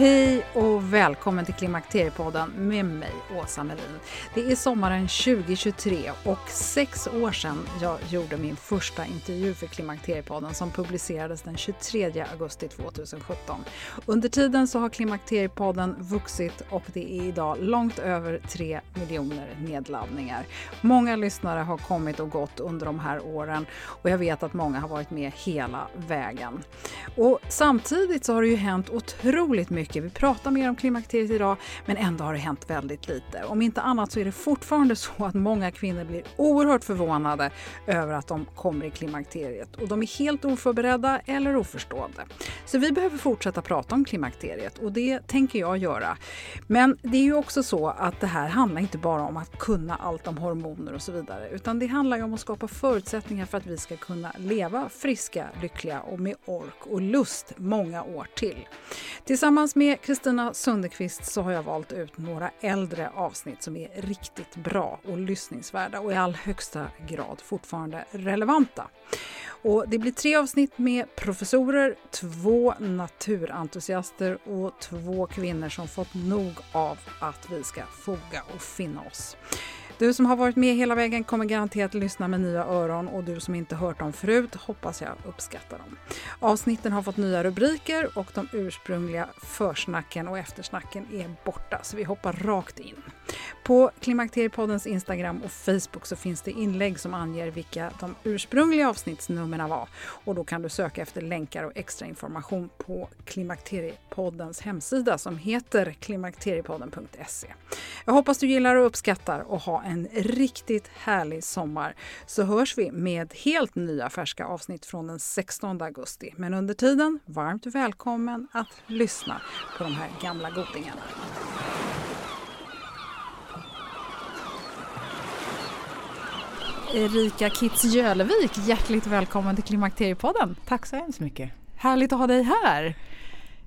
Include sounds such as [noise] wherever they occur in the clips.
Hej och välkommen till Klimakteriepodden med mig, Åsa Melin. Det är sommaren 2023 och sex år sedan jag gjorde min första intervju för Klimakteriepodden som publicerades den 23 augusti 2017. Under tiden så har Klimakteriepodden vuxit och det är idag långt över 3 miljoner nedladdningar. Många lyssnare har kommit och gått under de här åren och jag vet att många har varit med hela vägen. Och samtidigt så har det ju hänt otroligt mycket mycket. Vi pratar mer om klimakteriet idag, men ändå har det hänt väldigt lite. Om inte annat så är det fortfarande så att många kvinnor blir oerhört förvånade över att de kommer i klimakteriet och de är helt oförberedda eller oförstående. Så vi behöver fortsätta prata om klimakteriet och det tänker jag göra. Men det är ju också så att det här handlar inte bara om att kunna allt om hormoner och så vidare, utan det handlar ju om att skapa förutsättningar för att vi ska kunna leva friska, lyckliga och med ork och lust många år till. Tillsammans med Kristina Sundekvist så har jag valt ut några äldre avsnitt som är riktigt bra och lyssningsvärda och i all högsta grad fortfarande relevanta. Och det blir tre avsnitt med professorer, två naturentusiaster och två kvinnor som fått nog av att vi ska foga och finna oss. Du som har varit med hela vägen kommer garanterat lyssna med nya öron och du som inte hört dem förut hoppas jag uppskattar dem. Avsnitten har fått nya rubriker och de ursprungliga försnacken och eftersnacken är borta så vi hoppar rakt in. På Klimakteriepoddens Instagram och Facebook så finns det inlägg som anger vilka de ursprungliga avsnittsnumren var och då kan du söka efter länkar och extra information på Klimakteriepoddens hemsida som heter klimakteriepodden.se. Jag hoppas du gillar och uppskattar och ha en riktigt härlig sommar så hörs vi med helt nya färska avsnitt från den 16 augusti. Men under tiden, varmt välkommen att lyssna på de här gamla godingarna. Erika Kitz Jölevik, hjärtligt välkommen till Klimakteriepodden. Tack så hemskt mycket. Härligt att ha dig här.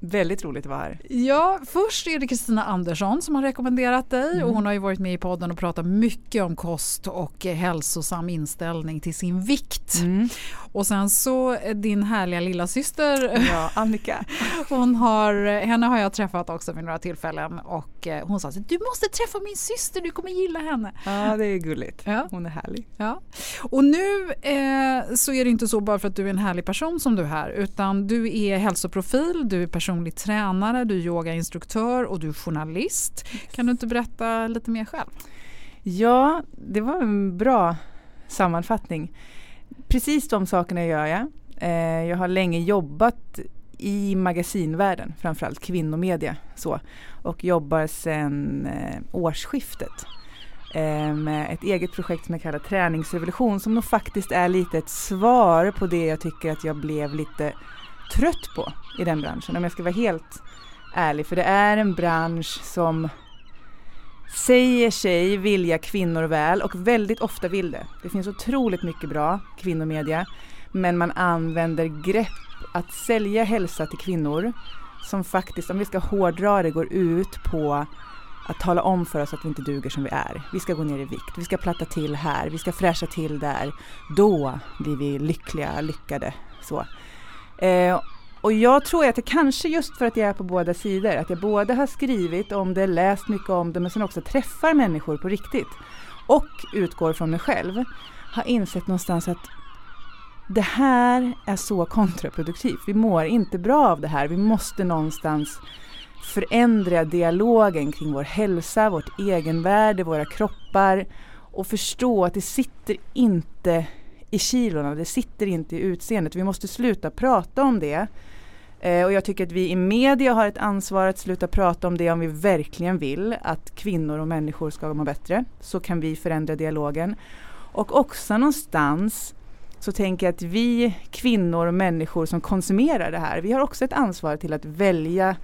Väldigt roligt att vara här. Ja, först är det Kristina Andersson som har rekommenderat dig mm. och hon har ju varit med i podden och pratat mycket om kost och hälsosam inställning till sin vikt. Mm. Och sen så din härliga lilla syster ja, Annika. [laughs] hon har, henne har jag träffat också vid några tillfällen och eh, hon sa att du måste träffa min syster, du kommer gilla henne. Ja, det är gulligt. Ja. Hon är härlig. Ja. Och nu eh, så är det inte så bara för att du är en härlig person som du är här utan du är hälsoprofil, du är person personlig tränare, du är yogainstruktör och du är journalist. Kan du inte berätta lite mer själv? Ja, det var en bra sammanfattning. Precis de sakerna gör jag. Eh, jag har länge jobbat i magasinvärlden, framförallt kvinnomedia så, och jobbar sedan eh, årsskiftet eh, med ett eget projekt som jag kallar Träningsrevolution som nog faktiskt är lite ett svar på det jag tycker att jag blev lite trött på i den branschen om jag ska vara helt ärlig. För det är en bransch som säger sig vilja kvinnor väl och väldigt ofta vill det. Det finns otroligt mycket bra kvinnomedia men man använder grepp att sälja hälsa till kvinnor som faktiskt, om vi ska hårdra det, går ut på att tala om för oss att vi inte duger som vi är. Vi ska gå ner i vikt, vi ska platta till här, vi ska fräscha till där. Då blir vi lyckliga, lyckade. Så. Eh, och jag tror att det kanske just för att jag är på båda sidor, att jag både har skrivit om det, läst mycket om det, men sen också träffar människor på riktigt och utgår från mig själv, har insett någonstans att det här är så kontraproduktivt. Vi mår inte bra av det här. Vi måste någonstans förändra dialogen kring vår hälsa, vårt egenvärde, våra kroppar och förstå att det sitter inte i kilorna, det sitter inte i utseendet. Vi måste sluta prata om det. Eh, och jag tycker att vi i media har ett ansvar att sluta prata om det om vi verkligen vill att kvinnor och människor ska må bättre. Så kan vi förändra dialogen. Och också någonstans så tänker jag att vi kvinnor och människor som konsumerar det här, vi har också ett ansvar till att välja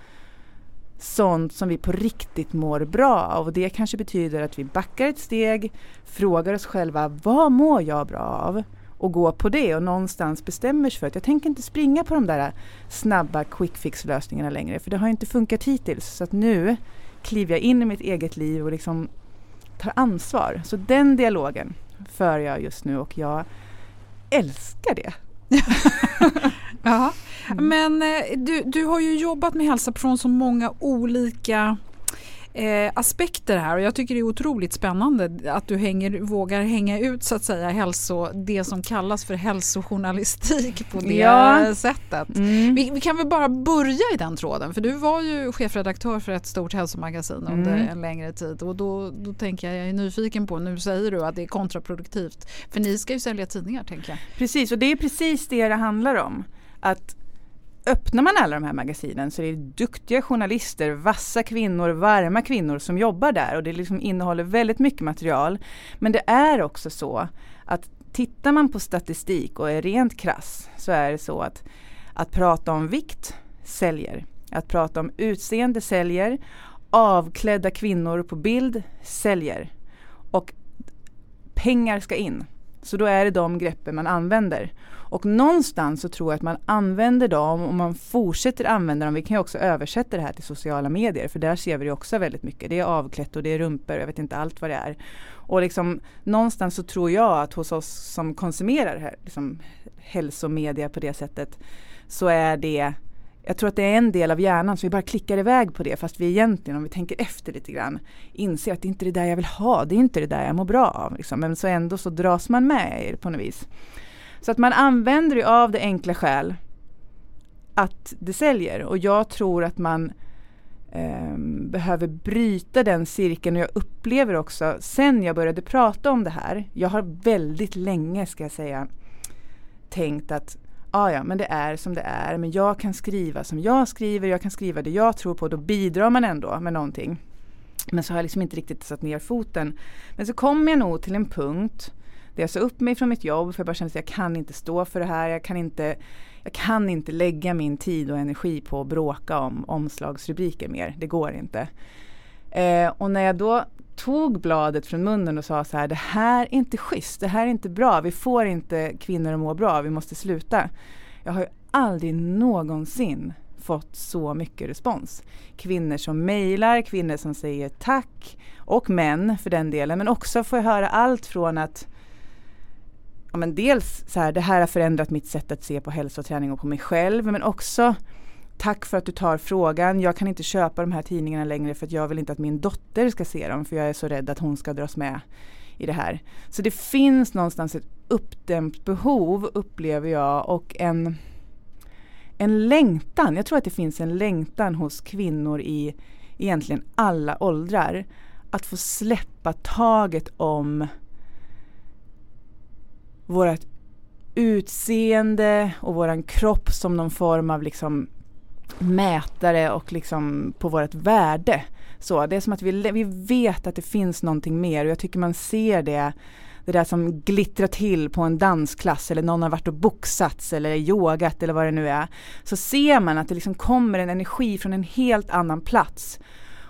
sånt som vi på riktigt mår bra av. Och det kanske betyder att vi backar ett steg, frågar oss själva vad mår jag bra av? Och gå på det och någonstans bestämmer sig för att jag tänker inte springa på de där snabba quick fix lösningarna längre för det har inte funkat hittills. Så att nu kliver jag in i mitt eget liv och liksom tar ansvar. Så den dialogen för jag just nu och jag älskar det. [laughs] ja, men eh, du, du har ju jobbat med hälsa från så många olika eh, aspekter här och jag tycker det är otroligt spännande att du hänger, vågar hänga ut så att säga hälso, det som kallas för hälsojournalistik på det ja. sättet. Mm. Vi, vi, kan väl bara börja i den tråden för du var ju chefredaktör för ett stort hälsomagasin under mm. en längre tid och då, då tänker jag, jag är nyfiken på, nu säger du att det är kontraproduktivt för ni ska ju sälja tidningar tänker jag. Precis och det är precis det det handlar om. Att öppnar man alla de här magasinen så är det duktiga journalister, vassa kvinnor, varma kvinnor som jobbar där och det liksom innehåller väldigt mycket material. Men det är också så att tittar man på statistik och är rent krass så är det så att att prata om vikt säljer. Att prata om utseende säljer. Avklädda kvinnor på bild säljer. Och pengar ska in. Så då är det de greppen man använder. Och någonstans så tror jag att man använder dem och man fortsätter använda dem. Vi kan ju också översätta det här till sociala medier för där ser vi det också väldigt mycket. Det är avklätt och det är rumpor jag vet inte allt vad det är. Och liksom någonstans så tror jag att hos oss som konsumerar här, liksom, hälsomedia på det sättet så är det jag tror att det är en del av hjärnan som vi bara klickar iväg på det fast vi egentligen om vi tänker efter lite grann inser att det inte är det där jag vill ha, det är inte det där jag mår bra av. Liksom. Men så ändå så dras man med i det på något vis. Så att man använder det av det enkla skäl att det säljer. Och jag tror att man eh, behöver bryta den cirkeln. Och jag upplever också sen jag började prata om det här, jag har väldigt länge ska jag säga tänkt att ah, ja men det är som det är. Men jag kan skriva som jag skriver, jag kan skriva det jag tror på, då bidrar man ändå med någonting. Men så har jag liksom inte riktigt satt ner foten. Men så kommer jag nog till en punkt där jag sa upp mig från mitt jobb för jag bara kände att jag kan inte stå för det här. Jag kan inte, jag kan inte lägga min tid och energi på att bråka om omslagsrubriker mer. Det går inte. Eh, och när jag då tog bladet från munnen och sa så här, det här är inte schysst, det här är inte bra, vi får inte kvinnor att må bra, vi måste sluta. Jag har ju aldrig någonsin fått så mycket respons. Kvinnor som mejlar, kvinnor som säger tack och män för den delen. Men också får jag höra allt från att ja, men dels så här, det här har förändrat mitt sätt att se på hälsoträning och på mig själv men också Tack för att du tar frågan. Jag kan inte köpa de här tidningarna längre för att jag vill inte att min dotter ska se dem för jag är så rädd att hon ska dras med i det här. Så det finns någonstans ett uppdämt behov upplever jag och en, en längtan. Jag tror att det finns en längtan hos kvinnor i egentligen alla åldrar att få släppa taget om vårt utseende och våran kropp som någon form av liksom mätare och liksom på vårt värde. Så, det är som att vi, vi vet att det finns någonting mer och jag tycker man ser det det där som glittrar till på en dansklass eller någon har varit och boxats eller yogat eller vad det nu är. Så ser man att det liksom kommer en energi från en helt annan plats.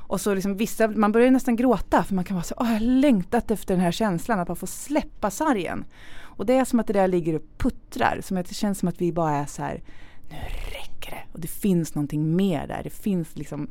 Och så liksom vissa, man börjar nästan gråta för man kan vara så, åh jag har längtat efter den här känslan att bara få släppa sargen. Och det är som att det där ligger och puttrar, som att det känns som att vi bara är så här, nu räcker det. Och det finns någonting mer där, det finns liksom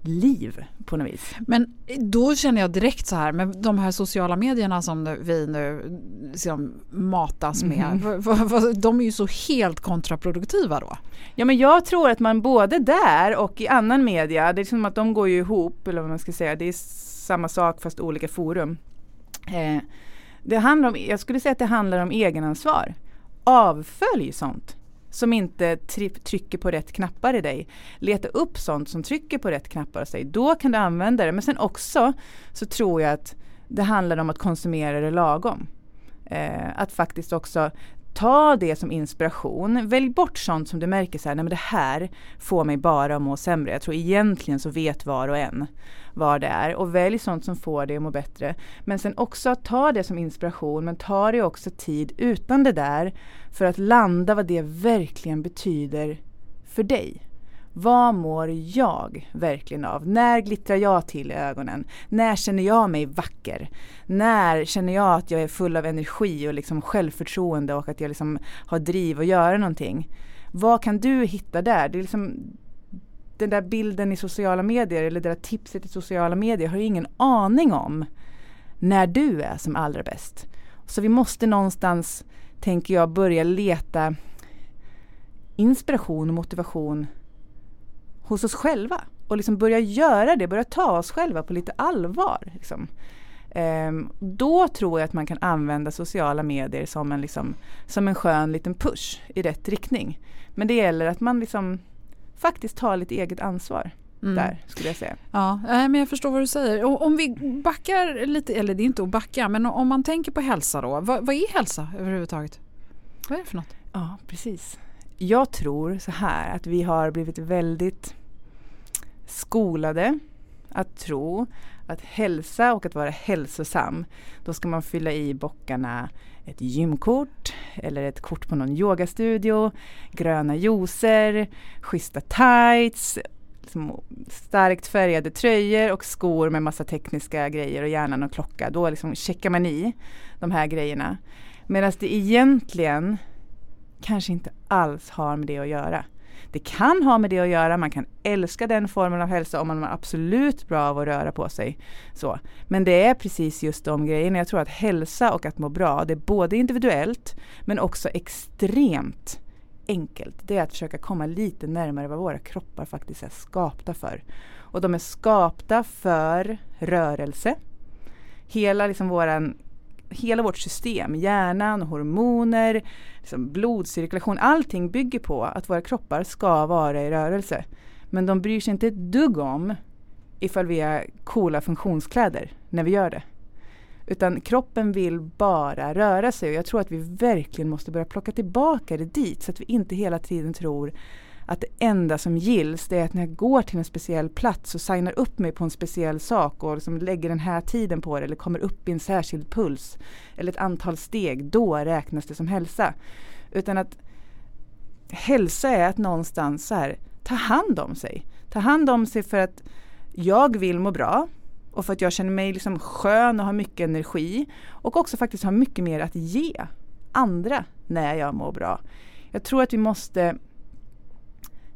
liv på något vis. Men då känner jag direkt så här med de här sociala medierna som vi nu liksom matas med. Mm. De är ju så helt kontraproduktiva då. Ja men jag tror att man både där och i annan media, det är som att de går ju ihop eller vad man ska säga. Det är samma sak fast olika forum. Eh, det handlar om, jag skulle säga att det handlar om egenansvar. Avfölj sånt som inte trycker på rätt knappar i dig. Leta upp sånt som trycker på rätt knappar hos dig. Då kan du använda det. Men sen också så tror jag att det handlar om att konsumera det lagom. Eh, att faktiskt också ta det som inspiration. Välj bort sånt som du märker så här, nej men det här får mig bara att må sämre. Jag tror egentligen så vet var och en vad det är och välj sånt som får dig att må bättre. Men sen också ta det som inspiration men ta det också tid utan det där för att landa vad det verkligen betyder för dig. Vad mår jag verkligen av? När glittrar jag till i ögonen? När känner jag mig vacker? När känner jag att jag är full av energi och liksom självförtroende och att jag liksom har driv att göra någonting? Vad kan du hitta där? Det är liksom, den där bilden i sociala medier eller det där tipset i sociala medier har ju ingen aning om när du är som allra bäst. Så vi måste någonstans, tänker jag, börja leta inspiration och motivation hos oss själva och liksom börja göra det, börja ta oss själva på lite allvar. Liksom. Um, då tror jag att man kan använda sociala medier som en, liksom, som en skön liten push i rätt riktning. Men det gäller att man liksom faktiskt tar lite eget ansvar. Mm. Där skulle jag säga. Ja, men jag förstår vad du säger. Och om vi backar lite, eller det är inte att backa, men om man tänker på hälsa då. Vad, vad är hälsa överhuvudtaget? Vad är det för något? Ja, precis. Jag tror så här att vi har blivit väldigt skolade att tro att hälsa och att vara hälsosam, då ska man fylla i bockarna ett gymkort eller ett kort på någon yogastudio, gröna juicer, schyssta tights, liksom starkt färgade tröjor och skor med massa tekniska grejer och gärna någon klocka. Då liksom checkar man i de här grejerna. Medan det egentligen kanske inte alls har med det att göra. Det kan ha med det att göra, man kan älska den formen av hälsa om man är absolut bra av att röra på sig. Så. Men det är precis just de grejerna. Jag tror att hälsa och att må bra, det är både individuellt men också extremt enkelt. Det är att försöka komma lite närmare vad våra kroppar faktiskt är skapta för. Och de är skapta för rörelse. Hela liksom våran hela vårt system, hjärnan, hormoner, liksom blodcirkulation, allting bygger på att våra kroppar ska vara i rörelse. Men de bryr sig inte ett dugg om ifall vi har coola funktionskläder när vi gör det. Utan kroppen vill bara röra sig och jag tror att vi verkligen måste börja plocka tillbaka det dit så att vi inte hela tiden tror att det enda som gills det är att när jag går till en speciell plats och signar upp mig på en speciell sak och liksom lägger den här tiden på det eller kommer upp i en särskild puls eller ett antal steg, då räknas det som hälsa. Utan att hälsa är att någonstans så här, ta hand om sig. Ta hand om sig för att jag vill må bra och för att jag känner mig liksom skön och har mycket energi och också faktiskt har mycket mer att ge andra när jag mår bra. Jag tror att vi måste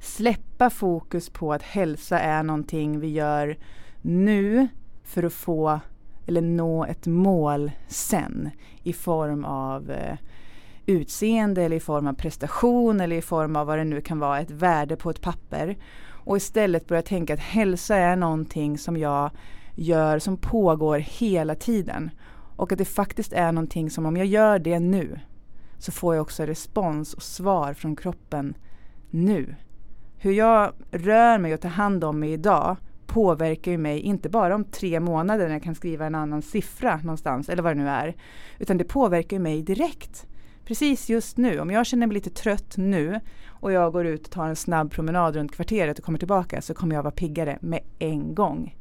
släppa fokus på att hälsa är någonting vi gör nu för att få eller nå ett mål sen i form av eh, utseende eller i form av prestation eller i form av vad det nu kan vara, ett värde på ett papper. Och istället börja tänka att hälsa är någonting som jag gör som pågår hela tiden. Och att det faktiskt är någonting som om jag gör det nu så får jag också respons och svar från kroppen nu hur jag rör mig och tar hand om mig idag påverkar ju mig inte bara om tre månader när jag kan skriva en annan siffra någonstans eller vad det nu är. Utan det påverkar mig direkt. Precis just nu, om jag känner mig lite trött nu och jag går ut och tar en snabb promenad runt kvarteret och kommer tillbaka så kommer jag vara piggare med en gång.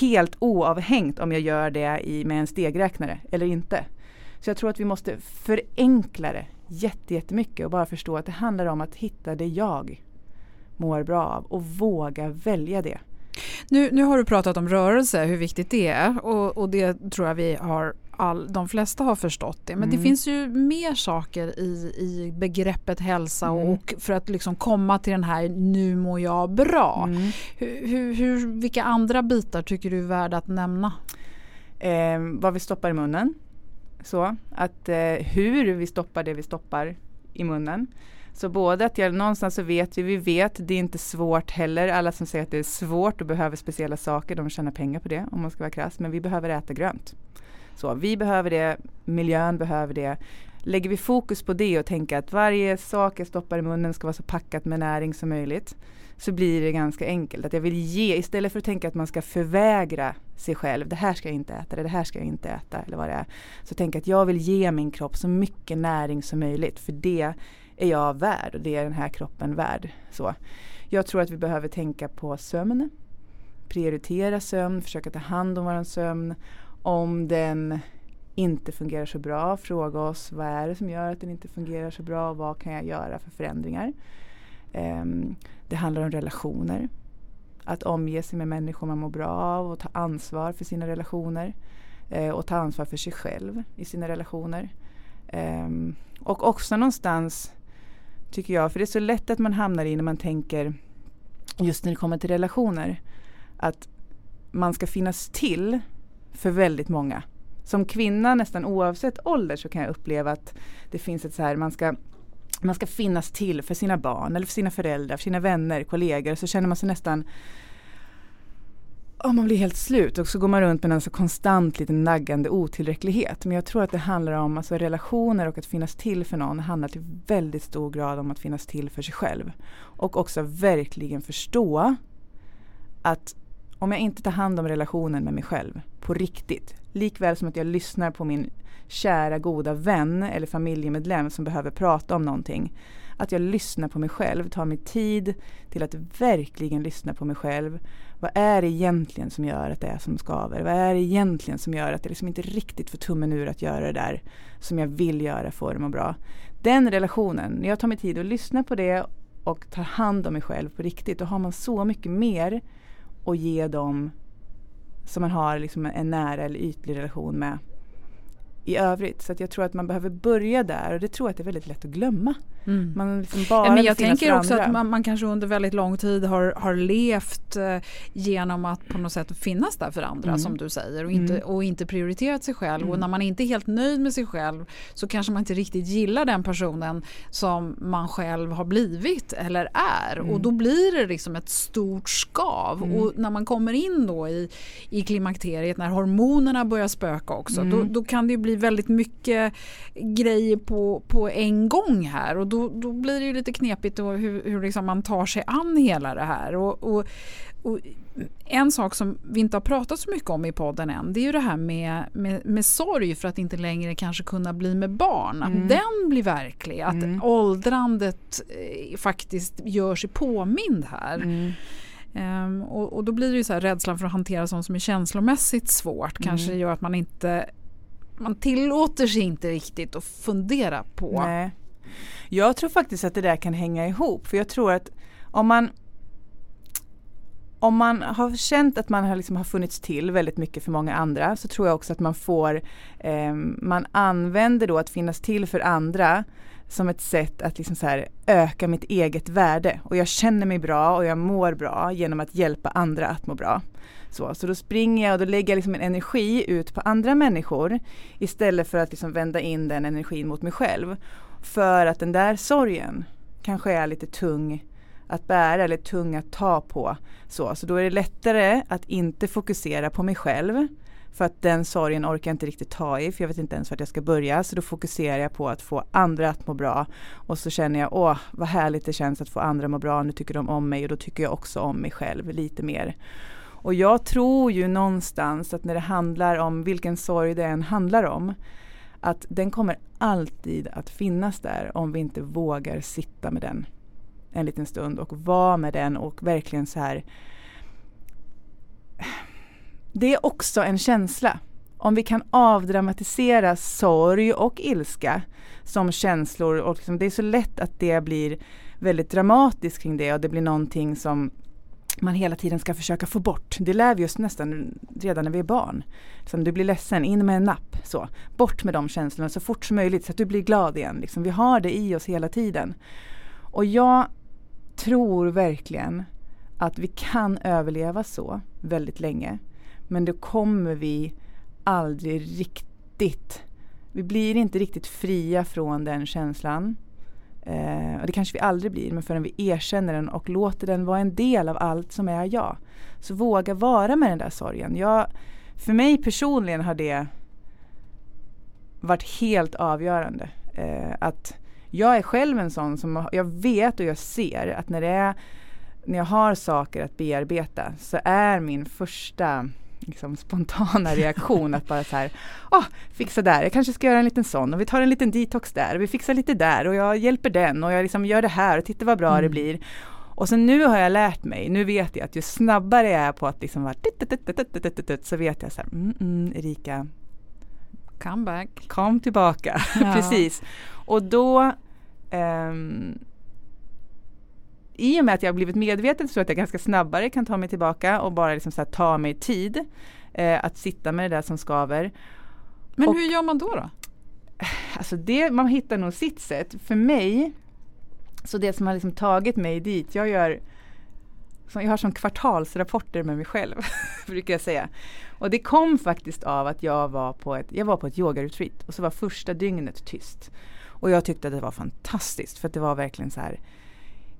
helt oavhängt om jag gör det i, med en stegräknare eller inte. Så jag tror att vi måste förenkla det jättemycket och bara förstå att det handlar om att hitta det jag mår bra av och våga välja det. Nu, nu har du pratat om rörelse, hur viktigt det är och, och det tror jag vi har all, de flesta har förstått det. Men mm. det finns ju mer saker i, i begreppet hälsa mm. och för att liksom komma till den här nu mår jag bra. Mm. Hur, hur, hur, vilka andra bitar tycker du är värda att nämna? Eh, vad vi stoppar i munnen. Så att eh, hur vi stoppar det vi stoppar i munnen. Så både att jag någonstans så vet vi, vi vet, det är inte svårt heller. Alla som säger att det är svårt och behöver speciella saker, de tjänar pengar på det om man ska vara krass. Men vi behöver äta grönt. Så vi behöver det, miljön behöver det. Lägger vi fokus på det och tänker att varje sak jag stoppar i munnen ska vara så packat med näring som möjligt så blir det ganska enkelt. Att jag vill ge, istället för att tänka att man ska förvägra sig själv, det här ska jag inte äta, det här ska jag inte äta eller vad det är. Så tänk att jag vill ge min kropp så mycket näring som möjligt för det är jag värd och det är den här kroppen värd. Så jag tror att vi behöver tänka på sömn, prioritera sömn, försöka ta hand om vår sömn. Om den inte fungerar så bra, fråga oss vad är det som gör att den inte fungerar så bra och vad kan jag göra för förändringar. Um, det handlar om relationer. Att omge sig med människor man mår bra av och ta ansvar för sina relationer. Uh, och ta ansvar för sig själv i sina relationer. Um, och också någonstans Tycker jag. För det är så lätt att man hamnar i när man tänker just när det kommer till relationer. Att man ska finnas till för väldigt många. Som kvinna nästan oavsett ålder så kan jag uppleva att det finns ett så här man ska man ska finnas till för sina barn eller för sina föräldrar, för sina vänner, kollegor. Så känner man sig nästan oh, man blir helt slut och så går man runt med en så konstant lite naggande otillräcklighet. Men jag tror att det handlar om alltså, relationer och att finnas till för någon handlar till väldigt stor grad om att finnas till för sig själv. Och också verkligen förstå att om jag inte tar hand om relationen med mig själv på riktigt, likväl som att jag lyssnar på min kära goda vän eller familjemedlem som behöver prata om någonting. Att jag lyssnar på mig själv, tar mig tid till att verkligen lyssna på mig själv vad är det egentligen som gör att det är som skaver? Vad är det egentligen som gör att jag liksom inte riktigt får tummen ur att göra det där som jag vill göra för att må bra? Den relationen, när jag tar mig tid att lyssna på det och tar hand om mig själv på riktigt, då har man så mycket mer att ge dem som man har liksom en nära eller ytlig relation med i övrigt. Så jag tror att man behöver börja där och det tror jag att det är väldigt lätt att glömma. Mm. Man liksom bara ja, men jag tänker också andra. att man, man, kanske under väldigt lång tid har, har levt eh, genom att på något sätt finnas där för andra mm. som du säger och inte, mm. och inte prioriterat sig själv. Och mm. när man inte är helt nöjd med sig själv så kanske man inte riktigt gillar den personen som man själv har blivit eller är. Och mm. då blir det liksom ett stort skav. Och när man kommer in då i, i klimakteriet när hormonerna börjar spöka också då, då kan det bli väldigt mycket grejer på, på en gång här. Och då, då blir det ju lite knepigt och hur, hur liksom man tar sig an hela det här. Och, och, och, en sak som vi inte har pratat så mycket om i podden än det är ju det här med, med, med sorg för att inte längre kanske kunna bli med barn. Att mm. den blir verklig, att mm. åldrandet eh, faktiskt gör sig påmind här. Mm. Um, och, och, då blir det ju så här rädslan för att hantera sånt som är känslomässigt svårt kanske mm. gör att man inte man tillåter sig inte riktigt att fundera på. Nej. Jag tror faktiskt att det där kan hänga ihop för jag tror att om man om man har känt att man har, liksom har funnits till väldigt mycket för många andra så tror jag också att man får eh, man använder då att finnas till för andra som ett sätt att liksom så här, öka mitt eget värde och jag känner mig bra och jag mår bra genom att hjälpa andra att må bra. Så, så då springer jag och då lägger jag liksom en energi ut på andra människor istället för att liksom vända in den energin mot mig själv. För att den där sorgen kanske är lite tung att bära eller tung att ta på. Så, så då är det lättare att inte fokusera på mig själv. För att den sorgen orkar jag inte riktigt ta i för jag vet inte ens vart jag ska börja. Så då fokuserar jag på att få andra att må bra. Och så känner jag, åh vad härligt det känns att få andra att må bra. Nu tycker de om mig och då tycker jag också om mig själv lite mer. Och jag tror ju någonstans att när det handlar om vilken sorg det än handlar om att den kommer alltid att finnas där om vi inte vågar sitta med den en liten stund och vara med den och verkligen så här det är också en känsla. Om vi kan avdramatisera sorg och ilska som känslor och liksom, det är så lätt att det blir väldigt dramatiskt kring det och det blir någonting som man hela tiden ska försöka få bort. Det lär vi oss nästan redan när vi är barn. Som du blir ledsen, in med en napp. Så. Bort med de känslorna så fort som möjligt så att du blir glad igen. Liksom, vi har det i oss hela tiden. Och jag tror verkligen att vi kan överleva så väldigt länge. Men då kommer vi aldrig riktigt, vi blir inte riktigt fria från den känslan. Eh, och det kanske vi aldrig blir, men förrän vi erkänner den och låter den vara en del av allt som är jag. Så våga vara med den där sorgen. Jag, för mig personligen har det varit helt avgörande. Eh, att jag är själv en sån som jag vet och jag ser att när, det är, när jag har saker att bearbeta så är min första liksom, spontana [laughs] reaktion att bara så här, åh, fixa där, jag kanske ska göra en liten sån och vi tar en liten detox där vi fixar lite där och jag hjälper den och jag liksom gör det här och titta vad bra mm. det blir. Och sen nu har jag lärt mig, nu vet jag att ju snabbare jag är på att liksom vara så vet jag så här, mm, mm, Erika, come back, kom tillbaka, [laughs] ja. precis. Och då um, i och med att jag blivit medveten så att jag ganska snabbare kan ta mig tillbaka och bara liksom så ta mig tid eh, att sitta med det där som skaver. Men och, hur gör man då? då? Alltså det, man hittar nog sitt sätt. För mig, så det som har liksom tagit mig dit, jag gör jag har som kvartalsrapporter med mig själv, [laughs] brukar jag säga. Och det kom faktiskt av att jag var på ett, jag var på ett yogaretreat och så var första dygnet tyst. Och jag tyckte att det var fantastiskt för det var verkligen så här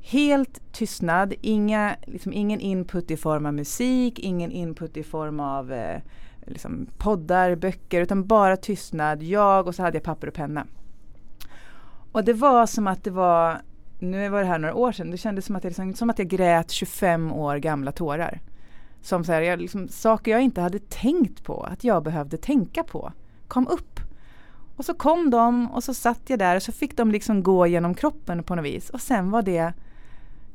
helt tystnad, inga, liksom ingen input i form av musik, ingen input i form av eh, liksom poddar, böcker, utan bara tystnad, jag och så hade jag papper och penna. Och det var som att det var, nu var det här några år sedan, det kändes som att, jag, liksom, som att jag grät 25 år gamla tårar. Som så här, jag, liksom, saker jag inte hade tänkt på att jag behövde tänka på kom upp. Och så kom de och så satt jag där och så fick de liksom gå genom kroppen på något vis och sen var det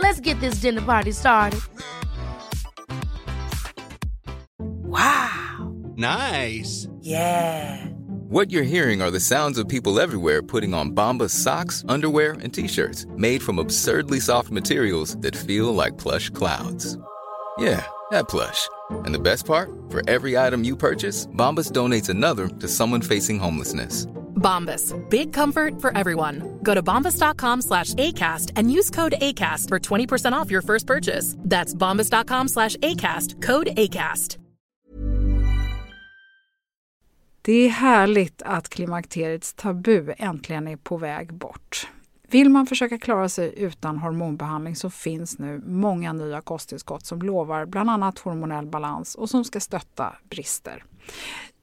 Let's get this dinner party started. Wow. Nice. Yeah. What you're hearing are the sounds of people everywhere putting on Bombas socks, underwear, and t-shirts made from absurdly soft materials that feel like plush clouds. Yeah, that plush. And the best part? For every item you purchase, Bombas donates another to someone facing homelessness. Bombas. Big comfort for everyone. Go to bombas.com slash ACAST and use code ACAST for 20% off your first purchase. That's bombas.com slash ACAST. Code ACAST. Det är härligt att klimakteriets tabu äntligen är på väg bort. Vill man försöka klara sig utan hormonbehandling så finns nu många nya kosttillskott som lovar bland annat hormonell balans och som ska stötta brister.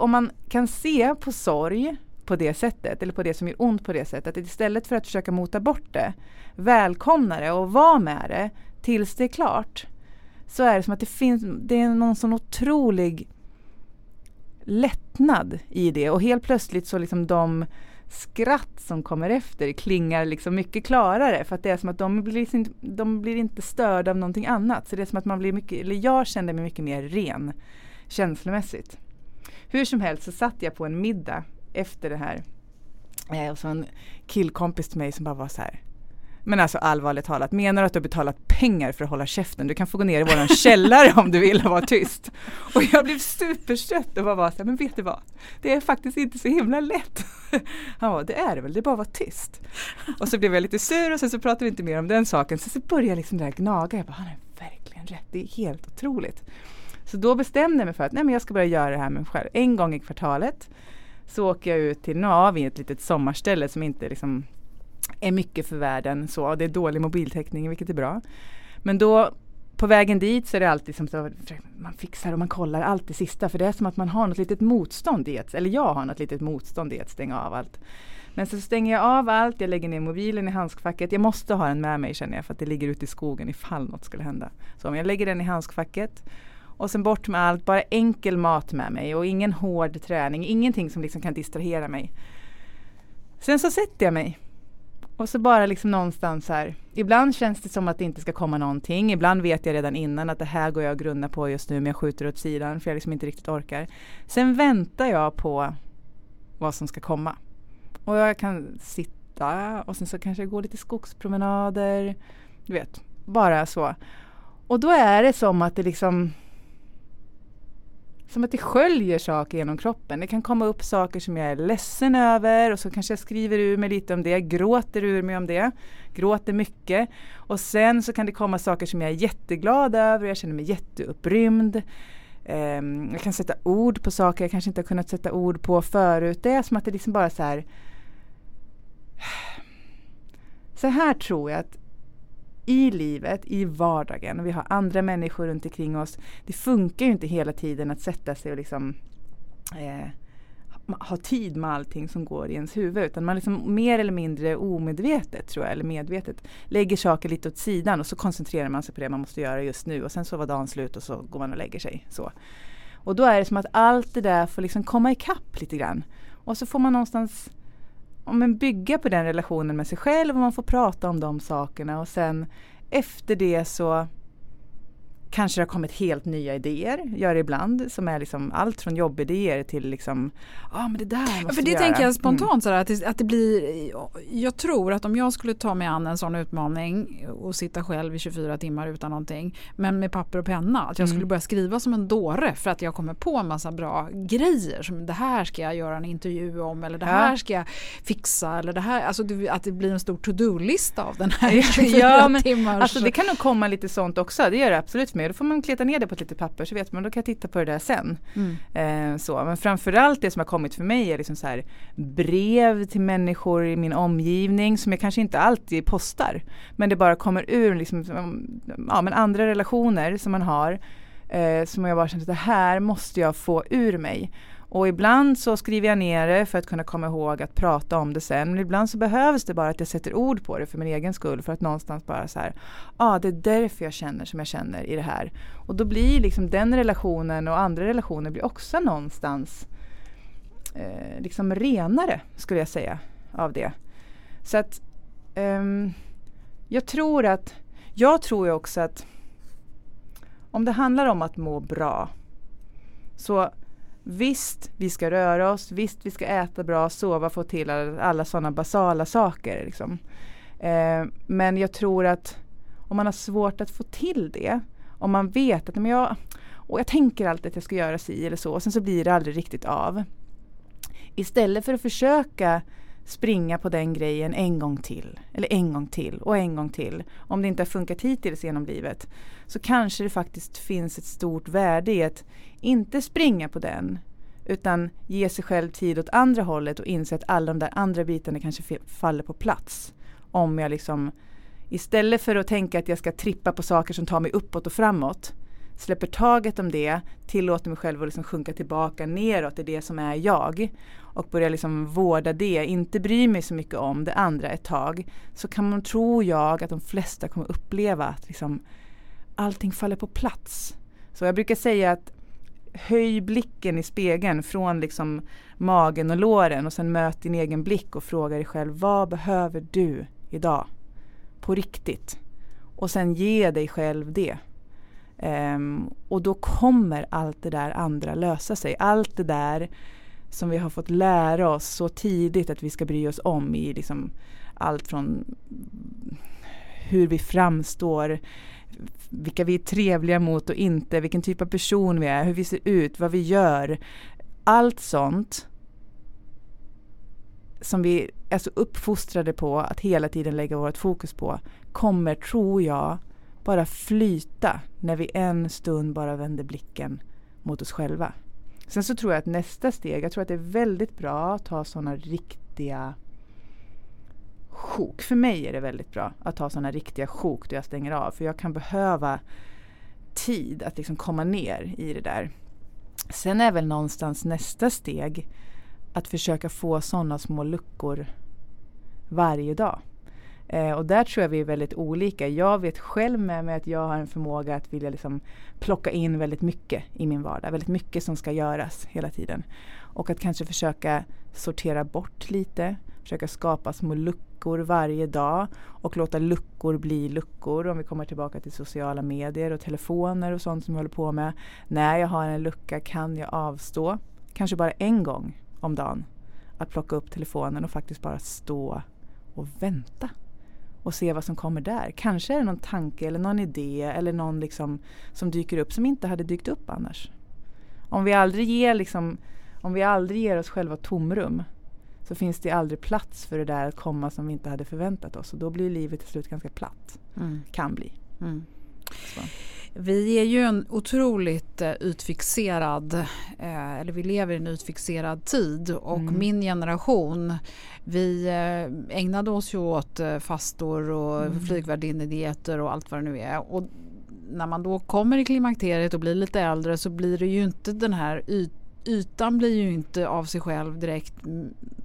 Om man kan se på sorg på det sättet, eller på det som gör ont på det sättet, att istället för att försöka mota bort det, välkomna det och vara med det tills det är klart. Så är det som att det finns, det är någon sån otrolig lättnad i det och helt plötsligt så liksom de skratt som kommer efter klingar liksom mycket klarare för att det är som att de blir, liksom de blir inte störda av någonting annat. Så det är som att man blir mycket, eller jag kände mig mycket mer ren känslomässigt. Hur som helst så satt jag på en middag efter det här. Eh, och så en killkompis till mig som bara var så här. Men alltså allvarligt talat, menar du att du har betalat pengar för att hålla käften? Du kan få gå ner i våran [laughs] källare om du vill och vara tyst. Och jag blev superstött och bara var så här, men vet du vad? Det är faktiskt inte så himla lätt. [laughs] Han var, det är det väl, det är bara att vara tyst. Och så blev jag lite sur och sen så pratade vi inte mer om den saken. Sen så började jag liksom där gnaga, jag bara, han har verkligen rätt, det är helt otroligt. Så då bestämde jag mig för att nej, men jag ska börja göra det här med mig själv. En gång i kvartalet så åker jag ut till, Navi, ett litet sommarställe som inte liksom är mycket för världen så. Det är dålig mobiltäckning vilket är bra. Men då på vägen dit så är det alltid som så, man fixar och man kollar allt det sista för det är som att man har något litet motstånd i att, eller jag har något litet motstånd i att stänga av allt. Men så stänger jag av allt, jag lägger ner mobilen i handskfacket. Jag måste ha den med mig känner jag för att det ligger ute i skogen ifall något skulle hända. Så om jag lägger den i handskfacket och sen bort med allt, bara enkel mat med mig och ingen hård träning, ingenting som liksom kan distrahera mig. Sen så sätter jag mig och så bara liksom någonstans här. Ibland känns det som att det inte ska komma någonting. Ibland vet jag redan innan att det här går jag och grunnar på just nu men jag skjuter åt sidan för jag liksom inte riktigt orkar. Sen väntar jag på vad som ska komma. Och jag kan sitta och sen så kanske jag går lite skogspromenader. Du vet, bara så. Och då är det som att det liksom som att det sköljer saker genom kroppen. Det kan komma upp saker som jag är ledsen över och så kanske jag skriver ur mig lite om det, gråter ur mig om det, gråter mycket. Och sen så kan det komma saker som jag är jätteglad över och jag känner mig jätteupprymd. Um, jag kan sätta ord på saker jag kanske inte har kunnat sätta ord på förut. Det är som att det liksom bara så här så här tror jag att i livet, i vardagen vi har andra människor runt omkring oss. Det funkar ju inte hela tiden att sätta sig och liksom eh, ha tid med allting som går i ens huvud utan man liksom mer eller mindre omedvetet tror jag, eller medvetet lägger saker lite åt sidan och så koncentrerar man sig på det man måste göra just nu och sen så var dagen slut och så går man och lägger sig. Så. Och då är det som att allt det där får liksom komma ikapp lite grann. Och så får man någonstans men bygga på den relationen med sig själv och man får prata om de sakerna och sen efter det så kanske det har kommit helt nya idéer, gör det ibland, som är liksom allt från jobbidéer till liksom, ja ah, men det där måste ja, för Det göra. tänker jag spontant mm. så att det, att det blir, jag tror att om jag skulle ta mig an en sån utmaning och sitta själv i 24 timmar utan någonting, men med papper och penna, att jag skulle mm. börja skriva som en dåre för att jag kommer på en massa bra grejer, som det här ska jag göra en intervju om eller det här ska jag fixa eller det här, alltså att det blir en stor to-do-lista av den här 24 [laughs] ja, men, timmars. Alltså det kan nog komma lite sånt också, det gör det absolut med. Då får man kleta ner det på ett litet papper så vet man, då kan jag titta på det där sen. Mm. Eh, så. Men framförallt det som har kommit för mig är liksom så här, brev till människor i min omgivning som jag kanske inte alltid postar. Men det bara kommer ur liksom, ja, men andra relationer som man har. Eh, som jag bara känner att det här måste jag få ur mig. Och ibland så skriver jag ner det för att kunna komma ihåg att prata om det sen. Men ibland så behövs det bara att jag sätter ord på det för min egen skull. För att någonstans bara så här, ja ah, det är därför jag känner som jag känner i det här. Och då blir liksom den relationen och andra relationer blir också någonstans eh, liksom renare skulle jag säga av det. Så att um, jag tror att, jag tror ju också att om det handlar om att må bra så visst, vi ska röra oss, visst vi ska äta bra, sova, få till alla, alla sådana basala saker. Liksom. Eh, men jag tror att om man har svårt att få till det, om man vet att men jag, och jag tänker alltid att jag ska göra si eller så och sen så blir det aldrig riktigt av. Istället för att försöka springa på den grejen en gång till, eller en gång till och en gång till. Om det inte har funkat hittills genom livet så kanske det faktiskt finns ett stort värde i att inte springa på den utan ge sig själv tid åt andra hållet och inse att alla de där andra bitarna kanske faller på plats. Om jag liksom istället för att tänka att jag ska trippa på saker som tar mig uppåt och framåt släpper taget om det, tillåter mig själv att liksom sjunka tillbaka neråt i det som är jag och börjar liksom vårda det, inte bry mig så mycket om det andra ett tag så kan man, tror jag, att de flesta kommer uppleva att liksom allting faller på plats. Så jag brukar säga att höj blicken i spegeln från liksom magen och låren och sen möt din egen blick och fråga dig själv vad behöver du idag? På riktigt. Och sen ge dig själv det. Um, och då kommer allt det där andra lösa sig. Allt det där som vi har fått lära oss så tidigt att vi ska bry oss om i liksom allt från hur vi framstår, vilka vi är trevliga mot och inte, vilken typ av person vi är, hur vi ser ut, vad vi gör. Allt sånt som vi är så uppfostrade på att hela tiden lägga vårt fokus på kommer, tror jag, bara flyta när vi en stund bara vänder blicken mot oss själva. Sen så tror jag att nästa steg, jag tror att det är väldigt bra att ta sådana riktiga sjok. För mig är det väldigt bra att ta sådana riktiga sjok då jag stänger av. För jag kan behöva tid att liksom komma ner i det där. Sen är väl någonstans nästa steg att försöka få sådana små luckor varje dag. Eh, och där tror jag vi är väldigt olika. Jag vet själv med mig att jag har en förmåga att vilja liksom plocka in väldigt mycket i min vardag. Väldigt mycket som ska göras hela tiden. Och att kanske försöka sortera bort lite. Försöka skapa små luckor varje dag och låta luckor bli luckor. Om vi kommer tillbaka till sociala medier och telefoner och sånt som jag håller på med. När jag har en lucka kan jag avstå, kanske bara en gång om dagen, att plocka upp telefonen och faktiskt bara stå och vänta och se vad som kommer där. Kanske är det någon tanke eller någon idé eller någon liksom som dyker upp som inte hade dykt upp annars. Om vi aldrig ger, liksom, om vi aldrig ger oss själva tomrum så finns det aldrig plats för det där att komma som vi inte hade förväntat oss och då blir livet till slut ganska platt. Mm. Kan bli. Mm. Vi är ju en otroligt eh, utfixerad, eh, eller vi lever i en utfixerad tid och mm. min generation vi eh, ägnade oss ju åt fastor och mm. flygvärdinnedieter och allt vad det nu är. Och när man då kommer i klimakteriet och blir lite äldre så blir det ju inte den här yt ytan blir ju inte av sig själv direkt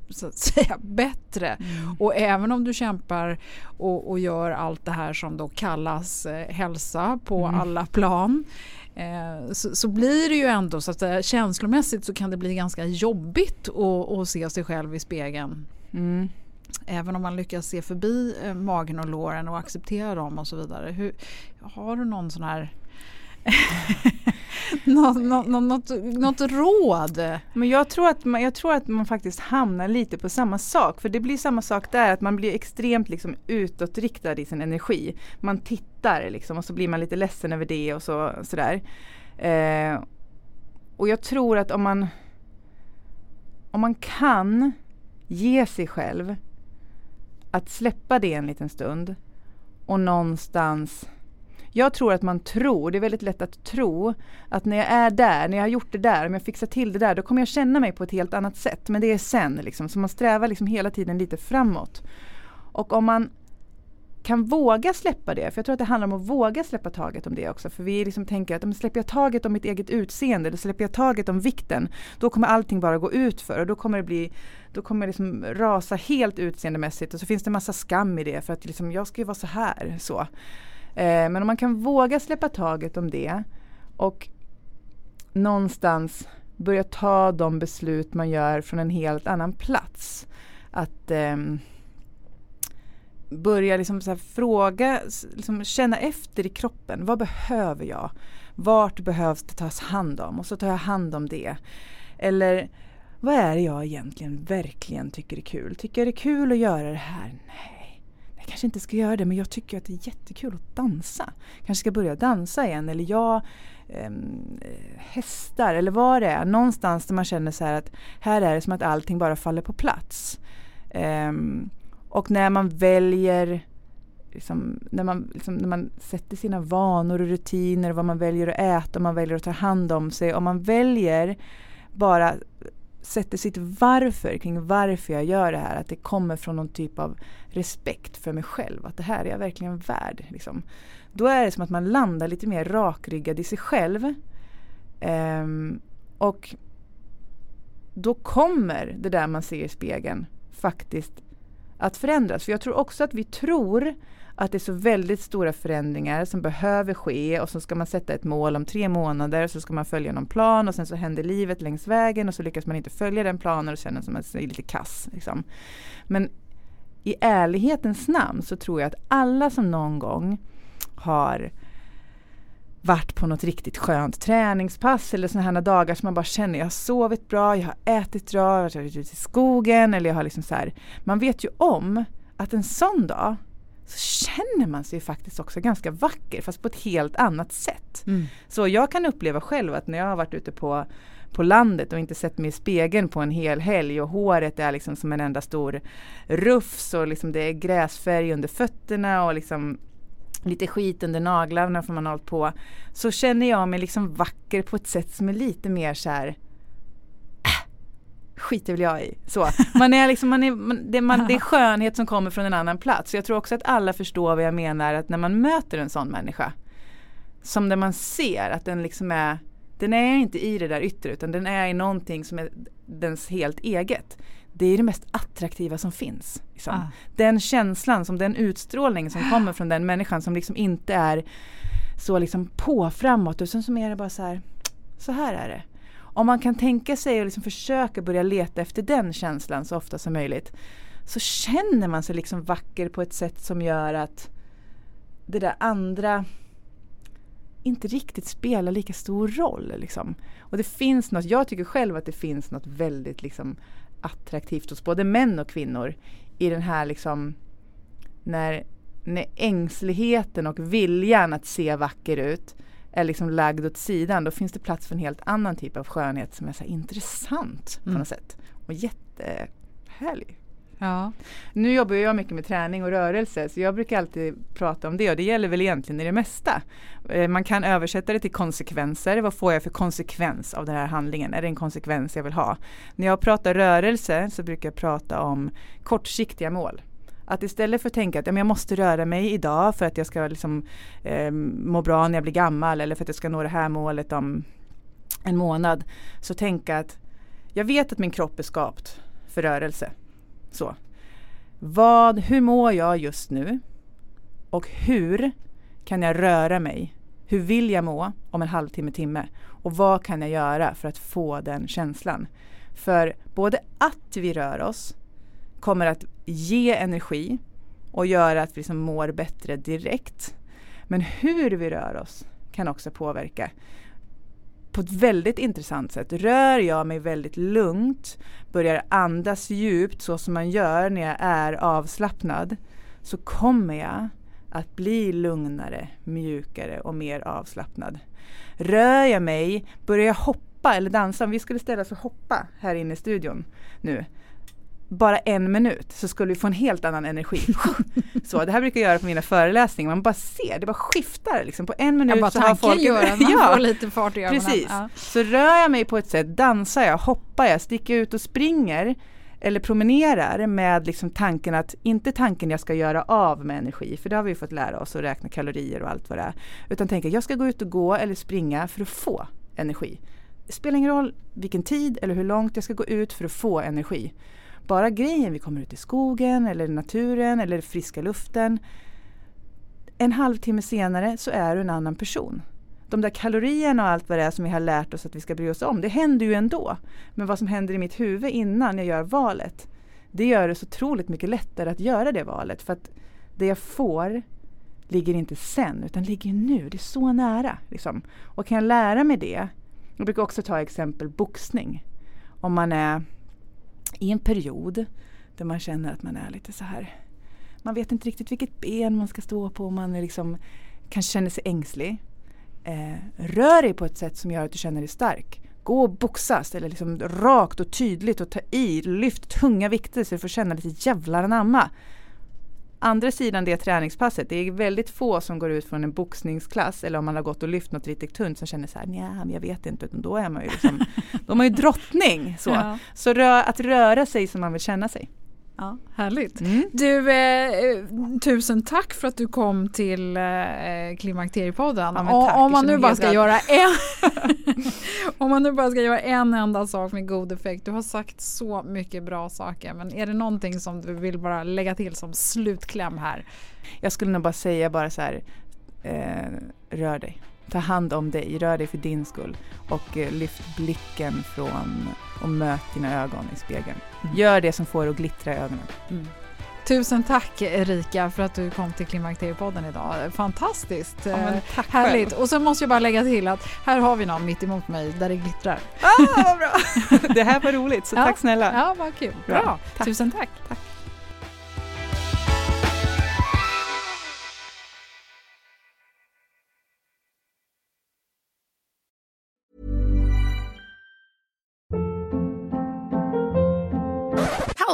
så att säga [laughs] bättre. Mm. Och även om du kämpar och, och, gör allt det här som då kallas eh, hälsa på mm. alla plan eh, så, så, blir det ju ändå så att eh, känslomässigt så kan det bli ganska jobbigt att, att se sig själv i spegeln. Mm. Även om man lyckas se förbi eh, magen och låren och acceptera dem och så vidare. Hur, har du någon sån här [laughs] något, nå, något, något råd? Men jag tror, att man, jag tror att man faktiskt hamnar lite på samma sak. För det blir samma sak där, att man blir extremt liksom utåtriktad i sin energi. Man tittar liksom och så blir man lite ledsen över det och så, sådär. Eh, och jag tror att om man, om man kan ge sig själv att släppa det en liten stund och någonstans jag tror att man tror, det är väldigt lätt att tro att när jag är där, när jag har gjort det där, om jag fixar till det där, då kommer jag känna mig på ett helt annat sätt. Men det är sen liksom, så man strävar liksom hela tiden lite framåt. Och om man kan våga släppa det, för jag tror att det handlar om att våga släppa taget om det också. För vi liksom tänker att om släpper jag taget om mitt eget utseende, eller släpper jag taget om vikten, då kommer allting bara gå ut för och då kommer det bli, då kommer det liksom rasa helt utseendemässigt och så finns det massa skam i det för att liksom, jag ska ju vara så här. Så. Eh, men om man kan våga släppa taget om det och någonstans börja ta de beslut man gör från en helt annan plats. Att eh, börja liksom så fråga, liksom känna efter i kroppen. Vad behöver jag? Vart behövs det tas hand om? Och så tar jag hand om det. Eller vad är det jag egentligen verkligen tycker är kul? Tycker jag det är kul att göra det här? Nej, jag kanske inte ska göra det men jag tycker att det är jättekul att dansa. Kanske ska börja dansa igen eller jag eh, hästar eller vad det är. Någonstans där man känner så här att här är det som att allting bara faller på plats. Eh, och när man väljer Liksom, när, man, liksom, när man sätter sina vanor och rutiner, vad man väljer att äta, om man väljer att ta hand om sig, om man väljer bara sätter sitt varför kring varför jag gör det här, att det kommer från någon typ av respekt för mig själv, att det här är jag verkligen värd. Liksom. Då är det som att man landar lite mer rakryggad i sig själv. Um, och då kommer det där man ser i spegeln faktiskt att förändras. För jag tror också att vi tror att det är så väldigt stora förändringar som behöver ske och så ska man sätta ett mål om tre månader och så ska man följa någon plan och sen så händer livet längs vägen och så lyckas man inte följa den planen och känner sig lite kass. Liksom. Men i ärlighetens namn så tror jag att alla som någon gång har varit på något riktigt skönt träningspass eller sådana här dagar som man bara känner jag har sovit bra, jag har ätit bra, jag har varit ute i skogen eller jag har liksom så här. Man vet ju om att en sån dag så känner man sig faktiskt också ganska vacker fast på ett helt annat sätt. Mm. Så jag kan uppleva själv att när jag har varit ute på, på landet och inte sett mig i spegeln på en hel helg och håret är liksom som en enda stor rufs och liksom det är gräsfärg under fötterna och liksom lite skit under naglarna för man har hållit på. Så känner jag mig liksom vacker på ett sätt som är lite mer så här skiter väl jag i. Så. Man är liksom, man är, man, det, man, det är [laughs] skönhet som kommer från en annan plats. Så jag tror också att alla förstår vad jag menar att när man möter en sån människa som där man ser att den liksom är den är inte i det där yttre utan den är i någonting som är dens helt eget. Det är det mest attraktiva som finns. Liksom. Ah. Den känslan, som den utstrålning som kommer från den människan som liksom inte är så liksom på framåt utan som är det bara så här, så här är det om man kan tänka sig och liksom försöka börja leta efter den känslan så ofta som möjligt så känner man sig liksom vacker på ett sätt som gör att det där andra inte riktigt spelar lika stor roll. Liksom. Och det finns något, jag tycker själv att det finns något väldigt liksom, attraktivt hos både män och kvinnor i den här liksom när, när ängsligheten och viljan att se vacker ut är liksom lagd åt sidan, då finns det plats för en helt annan typ av skönhet som är så intressant mm. på något sätt. Och jättehärlig. Ja. Nu jobbar jag mycket med träning och rörelse så jag brukar alltid prata om det och det gäller väl egentligen i det mesta. Eh, man kan översätta det till konsekvenser. Vad får jag för konsekvens av den här handlingen? Är det en konsekvens jag vill ha? När jag pratar rörelse så brukar jag prata om kortsiktiga mål. Att istället för att tänka att ja, men jag måste röra mig idag för att jag ska liksom, eh, må bra när jag blir gammal eller för att jag ska nå det här målet om en månad. Så tänka att jag vet att min kropp är skapt för rörelse. Så. Vad, hur mår jag just nu? Och hur kan jag röra mig? Hur vill jag må om en halvtimme, timme? Och vad kan jag göra för att få den känslan? För både att vi rör oss kommer att ge energi och göra att vi liksom mår bättre direkt. Men hur vi rör oss kan också påverka på ett väldigt intressant sätt. Rör jag mig väldigt lugnt, börjar andas djupt så som man gör när jag är avslappnad så kommer jag att bli lugnare, mjukare och mer avslappnad. Rör jag mig, börjar jag hoppa eller dansa, om vi skulle ställa oss och hoppa här inne i studion nu bara en minut så skulle vi få en helt annan energi. [laughs] så det här brukar jag göra på mina föreläsningar, man bara ser, det bara skiftar liksom. På en minut bara så har folk... Gör man [laughs] ja, får lite fart i ögonen. Precis. Ja. Så rör jag mig på ett sätt, dansar jag, hoppar jag, sticker ut och springer eller promenerar med liksom tanken att, inte tanken jag ska göra av med energi, för det har vi fått lära oss att räkna kalorier och allt vad det är. Utan tänker jag ska gå ut och gå eller springa för att få energi. Det spelar ingen roll vilken tid eller hur långt jag ska gå ut för att få energi. Bara grejen, vi kommer ut i skogen eller naturen eller friska luften. En halvtimme senare så är du en annan person. De där kalorierna och allt vad det är som vi har lärt oss att vi ska bry oss om, det händer ju ändå. Men vad som händer i mitt huvud innan jag gör valet, det gör det så otroligt mycket lättare att göra det valet. För att det jag får ligger inte sen, utan ligger nu. Det är så nära. Liksom. Och kan jag lära mig det, jag brukar också ta exempel boxning. om man är i en period där man känner att man är lite så här man vet inte riktigt vilket ben man ska stå på. Man är liksom, kanske känner sig ängslig. Eh, rör dig på ett sätt som gör att du känner dig stark. Gå och boxas eller liksom rakt och tydligt och ta i. Lyft tunga vikter så du får känna lite jävlar anamma. Andra sidan det träningspasset, det är väldigt få som går ut från en boxningsklass eller om man har gått och lyft något riktigt tunt som känner så här, nej men jag vet inte, utan då är man ju liksom, [laughs] då är man ju drottning. Så, ja. så rö att röra sig som man vill känna sig. Ja, härligt. Mm. Du, eh, tusen tack för att du kom till eh, Klimakteriepodden. Ja, om man nu bara ska göra en [laughs] [laughs] Om man nu bara ska göra en enda sak med god effekt. Du har sagt så mycket bra saker men är det någonting som du vill bara lägga till som slutkläm här? Jag skulle nog bara säga bara så här, eh, rör dig. Ta hand om dig, rör dig för din skull och eh, lyft blicken från och möt dina ögon i spegeln. Mm. Gör det som får dig att glittra i ögonen. Mm. Tusen tack Erika för att du kom till Klimakteriepodden idag. Fantastiskt! Ja, tack Härligt! Själv. Och så måste jag bara lägga till att här har vi någon mitt emot mig där det glittrar. Ah, vad bra! [laughs] det här var roligt, så ja. tack snälla! Ja, vad kul! Bra! bra. Tack. Tusen tack! tack.